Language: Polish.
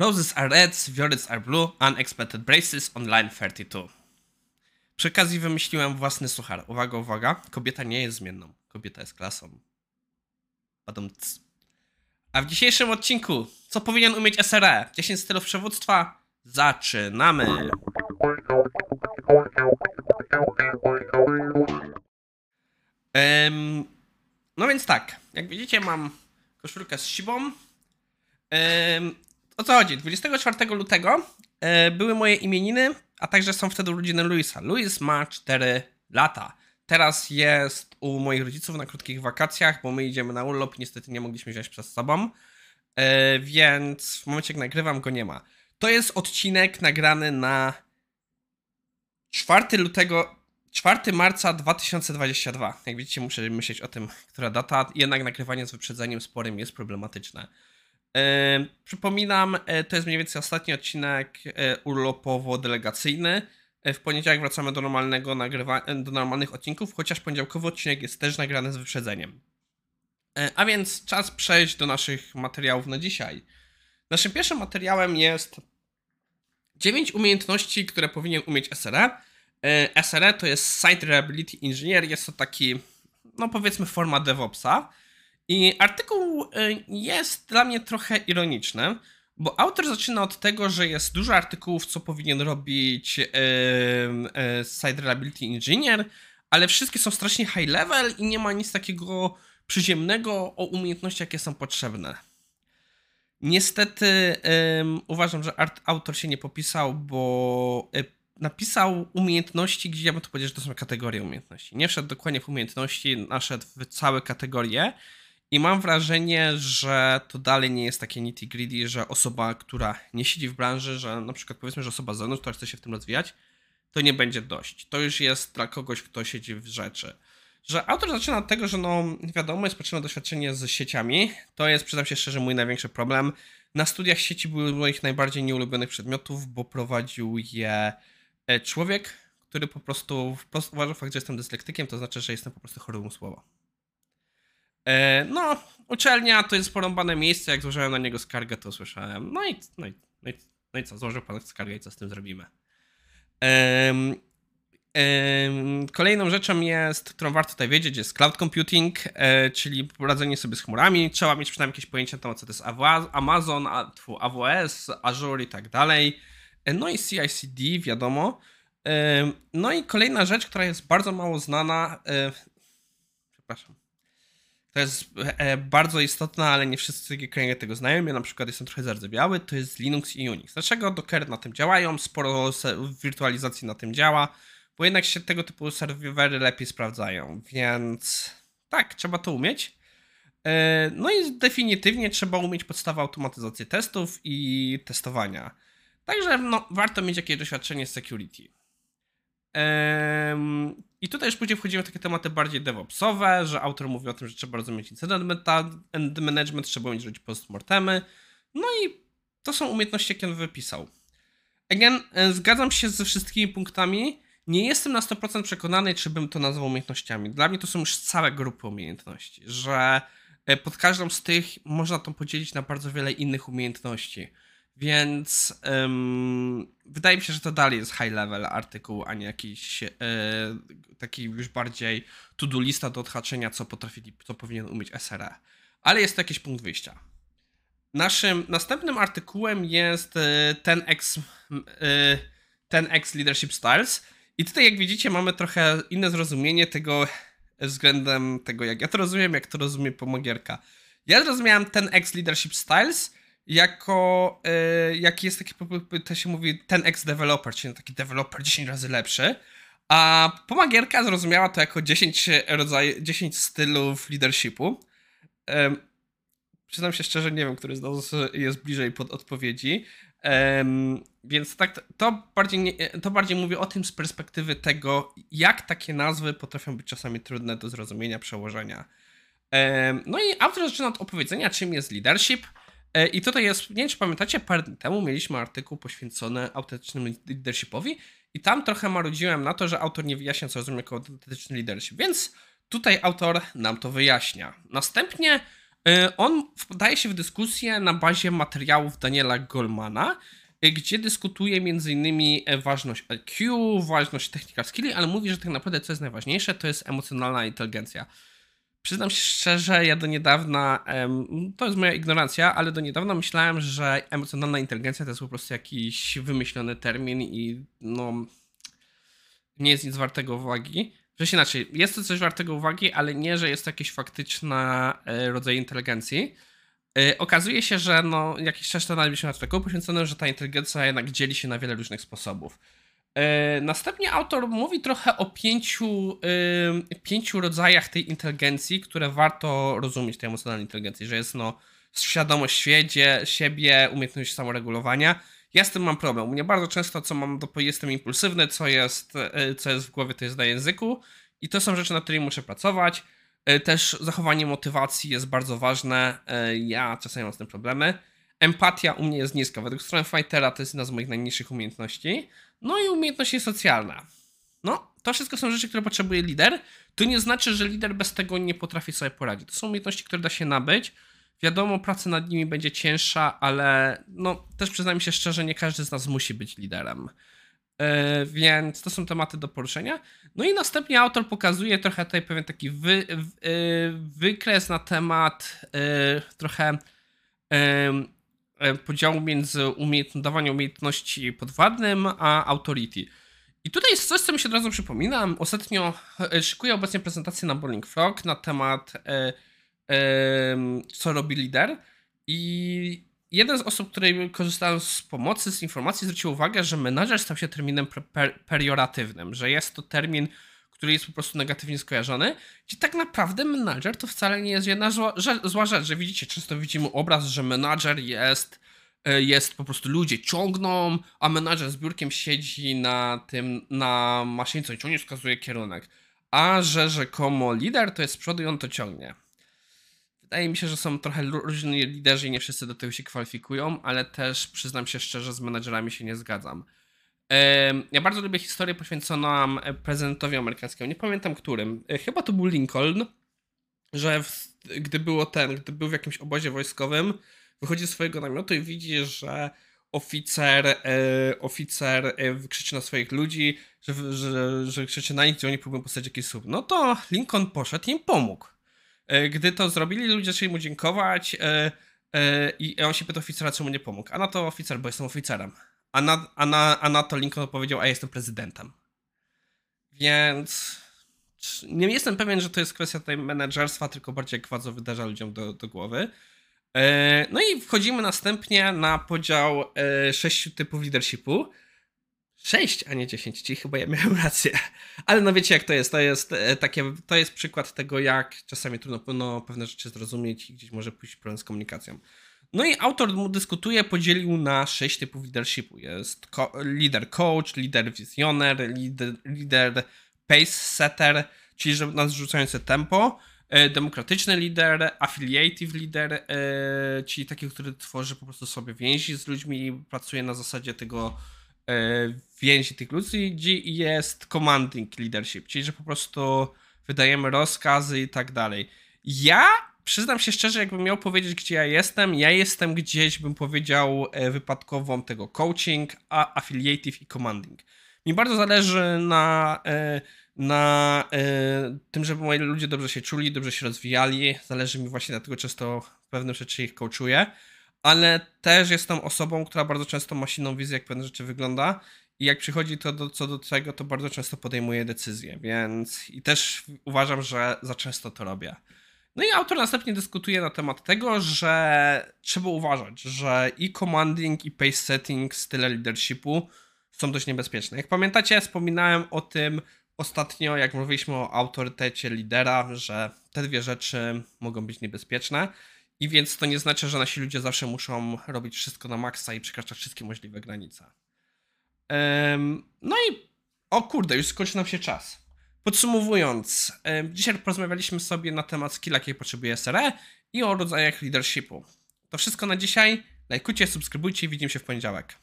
Roses are red, violets are blue, unexpected braces, online 32. Przy okazji wymyśliłem własny suchar. Uwaga, uwaga, kobieta nie jest zmienną. Kobieta jest klasą. Badumc. A w dzisiejszym odcinku, co powinien umieć SRE? 10 stylów przywództwa? Zaczynamy! Em, no więc tak, jak widzicie mam koszulkę z sibą. O co chodzi? 24 lutego e, były moje imieniny, a także są wtedy urodziny Luisa. Luis ma 4 lata. Teraz jest u moich rodziców na krótkich wakacjach, bo my idziemy na urlop i niestety nie mogliśmy wziąć przez sobą. E, więc w momencie, jak nagrywam, go nie ma. To jest odcinek nagrany na 4 lutego, 4 marca 2022. Jak widzicie, muszę myśleć o tym, która data. Jednak nagrywanie z wyprzedzeniem sporym jest problematyczne. E, przypominam, e, to jest mniej więcej ostatni odcinek e, urlopowo-delegacyjny. W poniedziałek wracamy do normalnego nagrywa- do normalnych odcinków, chociaż poniedziałkowy odcinek jest też nagrany z wyprzedzeniem. A więc czas przejść do naszych materiałów na dzisiaj. Naszym pierwszym materiałem jest 9 umiejętności, które powinien umieć SRE. SRE to jest Site Reliability Engineer, jest to taki, no powiedzmy, forma DevOpsa. I artykuł e, jest dla mnie trochę ironiczny, bo autor zaczyna od tego, że jest dużo artykułów, co powinien robić e, e, Site Reliability Engineer, ale wszystkie są strasznie high level i nie ma nic takiego przyziemnego o umiejętnościach, jakie są potrzebne. Niestety uważam, że autor się nie popisał, bo y, napisał umiejętności, gdzie ja bym to powiedział, że to są kategorie umiejętności. Nie wszedł dokładnie w umiejętności, naszedł w całe kategorie i mam wrażenie, że to dalej nie jest takie nitty gritty, że osoba, która nie siedzi w branży, że na przykład powiedzmy, że osoba z zewnątrz, która chce się w tym rozwijać, to nie będzie dość. To już jest dla kogoś, kto siedzi w rzeczy że autor zaczyna od tego, że no wiadomo, jest potrzebne doświadczenie z sieciami. To jest, przyznam się szczerze, mój największy problem. Na studiach sieci były moich najbardziej nieulubionych przedmiotów, bo prowadził je e, człowiek, który po prostu uważał fakt, że jestem dyslektykiem, to znaczy, że jestem po prostu chory umysłowo. E, no, uczelnia to jest porąbane miejsce, jak złożyłem na niego skargę, to usłyszałem, no i, no i, no i, no i co, złożył pan skargę i co z tym zrobimy. Kolejną rzeczą jest, którą warto tutaj wiedzieć, jest cloud computing, e, czyli poradzenie sobie z chmurami. Trzeba mieć przynajmniej jakieś pojęcie na temat, co to jest Amazon, AWS, Azure i tak dalej. E, no i CI/CD, wiadomo. No i kolejna rzecz, która jest bardzo mało znana, przepraszam, to jest bardzo istotna, ale nie wszyscy kręgi tego znają. Ja na przykład jestem trochę zardzewiały, to jest Linux i Unix. Dlaczego Docker na tym działają? Sporo wirtualizacji na tym działa bo jednak się tego typu serwery lepiej sprawdzają, więc tak, trzeba to umieć. E, no i definitywnie trzeba umieć podstawę automatyzacji testów i testowania. Także no, warto mieć jakieś doświadczenie z security. I tutaj już później wchodzimy w takie tematy bardziej DevOpsowe, że autor mówi o tym, że trzeba rozumieć incident management, trzeba umieć robić postmortemy. No i to są umiejętności, jakie on wypisał. Again, e, zgadzam się ze wszystkimi punktami, nie jestem na 100% przekonany, czy bym to nazwał umiejętnościami. Dla mnie to są już całe grupy umiejętności, że e, pod każdą z tych można to podzielić na bardzo wiele innych umiejętności. Więc um, wydaje mi się, że to dalej jest high level artykuł, a nie jakiś e, taki już bardziej to-do lista do odhaczenia, co potrafi, co powinien umieć SRE. Ale jest to jakiś punkt wyjścia. Naszym następnym artykułem jest e, ten X, e, ten Leadership Styles. I tutaj, jak widzicie, mamy trochę inne zrozumienie tego względem tego, jak ja to rozumiem, jak to rozumie pomogierka. Ja zrozumiałem ten X Leadership Styles jako, yy, jaki jest taki, to się mówi, ten X developer, czyli taki developer 10 razy lepszy. A pomagierka zrozumiała to jako 10 rodzajów, 10 stylów leadershipu. Yy, przyznam się szczerze, nie wiem, który z nas jest bliżej pod odpowiedzi. Więc tak, to bardziej, nie, to bardziej mówię o tym z perspektywy tego, jak takie nazwy potrafią być czasami trudne do zrozumienia, przełożenia. No i autor zaczyna od opowiedzenia, czym jest leadership. E, I tutaj jest, nie wiem czy pamiętacie, parę dni temu mieliśmy artykuł poświęcony autentycznemu leadershipowi i tam trochę marudziłem na to, że autor nie wyjaśnia, co rozumie jako autentyczny leadership, więc tutaj autor nam to wyjaśnia. Następnie E, on wdaje się w dyskusję na bazie materiałów Daniela Goldmana, e, gdzie dyskutuje m.in. ważność IQ, ważność technical skilli, ale mówi, że tak naprawdę co jest najważniejsze, to jest emocjonalna inteligencja. Przyznam się szczerze, ja do niedawna, to jest moja ignorancja, ale do niedawna myślałem, że emocjonalna inteligencja to jest po prostu jakiś wymyślony termin i no nie jest nic wartego uwagi. Że inaczej, jest to coś wartego uwagi, ale nie, że jest to jakiś faktyczny e, rodzaj inteligencji. E, okazuje się, że no, jakiś czas temu mieliśmy artykuł poświęcony, że ta inteligencja jednak dzieli się na wiele różnych sposobów. E, następnie autor mówi trochę o pięciu, pięciu rodzajach tej inteligencji, które warto rozumieć, tej emocjonalnej inteligencji, że jest no świadomość świecie, siebie, umiejętność samoregulowania. Ja z tym mam problem. U mnie bardzo często, co mam, to jestem impulsywny, co jest, e, co jest w głowie, to jest na języku. I to są rzeczy, nad którymi muszę pracować. E, też zachowanie motywacji jest bardzo ważne. Ja czasami mam z tym problemy. Empatia u mnie jest niska. Według Fightera to jest jedna z moich najniższych umiejętności. No i umiejętności socjalna. No, to wszystko są rzeczy, które potrzebuje lider. To nie znaczy, że lider bez tego nie potrafi sobie poradzić. To są umiejętności, które da się nabyć. Wiadomo, praca nad nimi będzie cięższa, ale no, też przyznajmy się szczerze, nie każdy z nas musi być liderem. Yy, więc to są tematy do poruszenia. No i następnie autor pokazuje trochę tutaj pewien taki wy, yy, wykres na temat yy, trochę podziału między umiejętn dawaniem umiejętności podwładnym a authority. I tutaj jest coś, co mi się od razu przypomina. Ostatnio szykuję obecnie prezentację na Bowling Frog na temat co robi lider. I jeden z osób, której korzystałem z pomocy, z informacji, zwrócił uwagę, że menadżer stał się terminem per perioratywnym, że jest to termin, który jest po prostu negatywnie skojarzony, gdzie tak naprawdę menadżer to wcale nie jest jedna zła, zła rzecz, że widzicie, często widzimy obraz, że menadżer jest e, jest po prostu ludzie ciągną, a menadżer z biurkiem siedzi na tym, na maszynce i ciągnie, wskazuje kierunek. A że rzekomo lider to jest z przodu i on to ciągnie. Wydaje mi się, że są trochę różni liderzy i nie wszyscy do tego się kwalifikują, ale też przyznam się szczerze, z menedżerami się nie zgadzam. Ja bardzo lubię historię poświęconą e, prezydentowi amerykańskiemu. Nie pamiętam którym. E, chyba to był Lincoln, że w, gdy było ten, gdy był w jakimś obozie wojskowym, wychodzi z swojego namiotu i widzi, że oficer, e, oficer krzyczy na swoich ludzi, że, że, że krzyczy na nich, gdzie oni próbują postawić jakiś słup. No to Lincoln poszedł i im pomógł. Gdy to zrobili, ludzie zaczęli mu dziękować i on się pytał oficera, czemu nie pomógł. A na to oficer, bo jestem oficerem. A na, a na, a na to Lincoln odpowiedział, a jestem prezydentem. Więc nie jestem pewien, że to jest kwestia tutaj menedżerstwa, tylko bardziej jak władza wydarza ludziom do, do głowy. No i wchodzimy następnie na podział sześciu typów leadershipu. 6, a nie 10, czyli chyba ja miałem rację. Ale no wiecie jak to jest, to jest e, takie, to jest przykład tego jak czasami trudno no, pewne rzeczy zrozumieć i gdzieś może pójść problem z komunikacją. No i autor mu dyskutuje, podzielił na 6 typów leadershipu. Jest co leader coach, leader wizjoner, leader pace setter, czyli że nadrzucający tempo, e, demokratyczny lider, affiliative lider, e, czyli taki, który tworzy po prostu sobie więzi z ludźmi i pracuje na zasadzie tego E, więzi tych ludzi jest commanding leadership, czyli że po prostu wydajemy rozkazy i tak dalej. Ja przyznam się szczerze, jakbym miał powiedzieć, gdzie ja jestem, ja jestem gdzieś, bym powiedział, e, wypadkową tego coaching, affiliative i commanding. Mi bardzo zależy na, e, na tym, żeby moi ludzie dobrze się czuli, dobrze się rozwijali. Zależy mi właśnie dlatego często pewne rzeczy ich coachuję ale też jestem osobą, która bardzo często ma silną wizję, jak pewne rzeczy wygląda i jak przychodzi to do, co do tego, to bardzo często podejmuję decyzje, więc i też uważam, że za często to robię. No i autor następnie dyskutuje na temat tego, że trzeba uważać, że i commanding, i pace setting, style leadershipu są dość niebezpieczne. Jak pamiętacie, wspominałem o tym ostatnio, jak mówiliśmy o autorytecie lidera, że te dwie rzeczy mogą być niebezpieczne. I więc to nie znaczy, że nasi ludzie zawsze muszą robić wszystko na maksa i przekraczać wszystkie możliwe granice. Um, no i o kurde, już skończy nam się czas. Podsumowując, um, dzisiaj porozmawialiśmy sobie na temat skilla, jakiej potrzebuje SRE i o rodzajach leadershipu. To wszystko na dzisiaj. Lajkujcie, subskrybujcie i widzimy się w poniedziałek.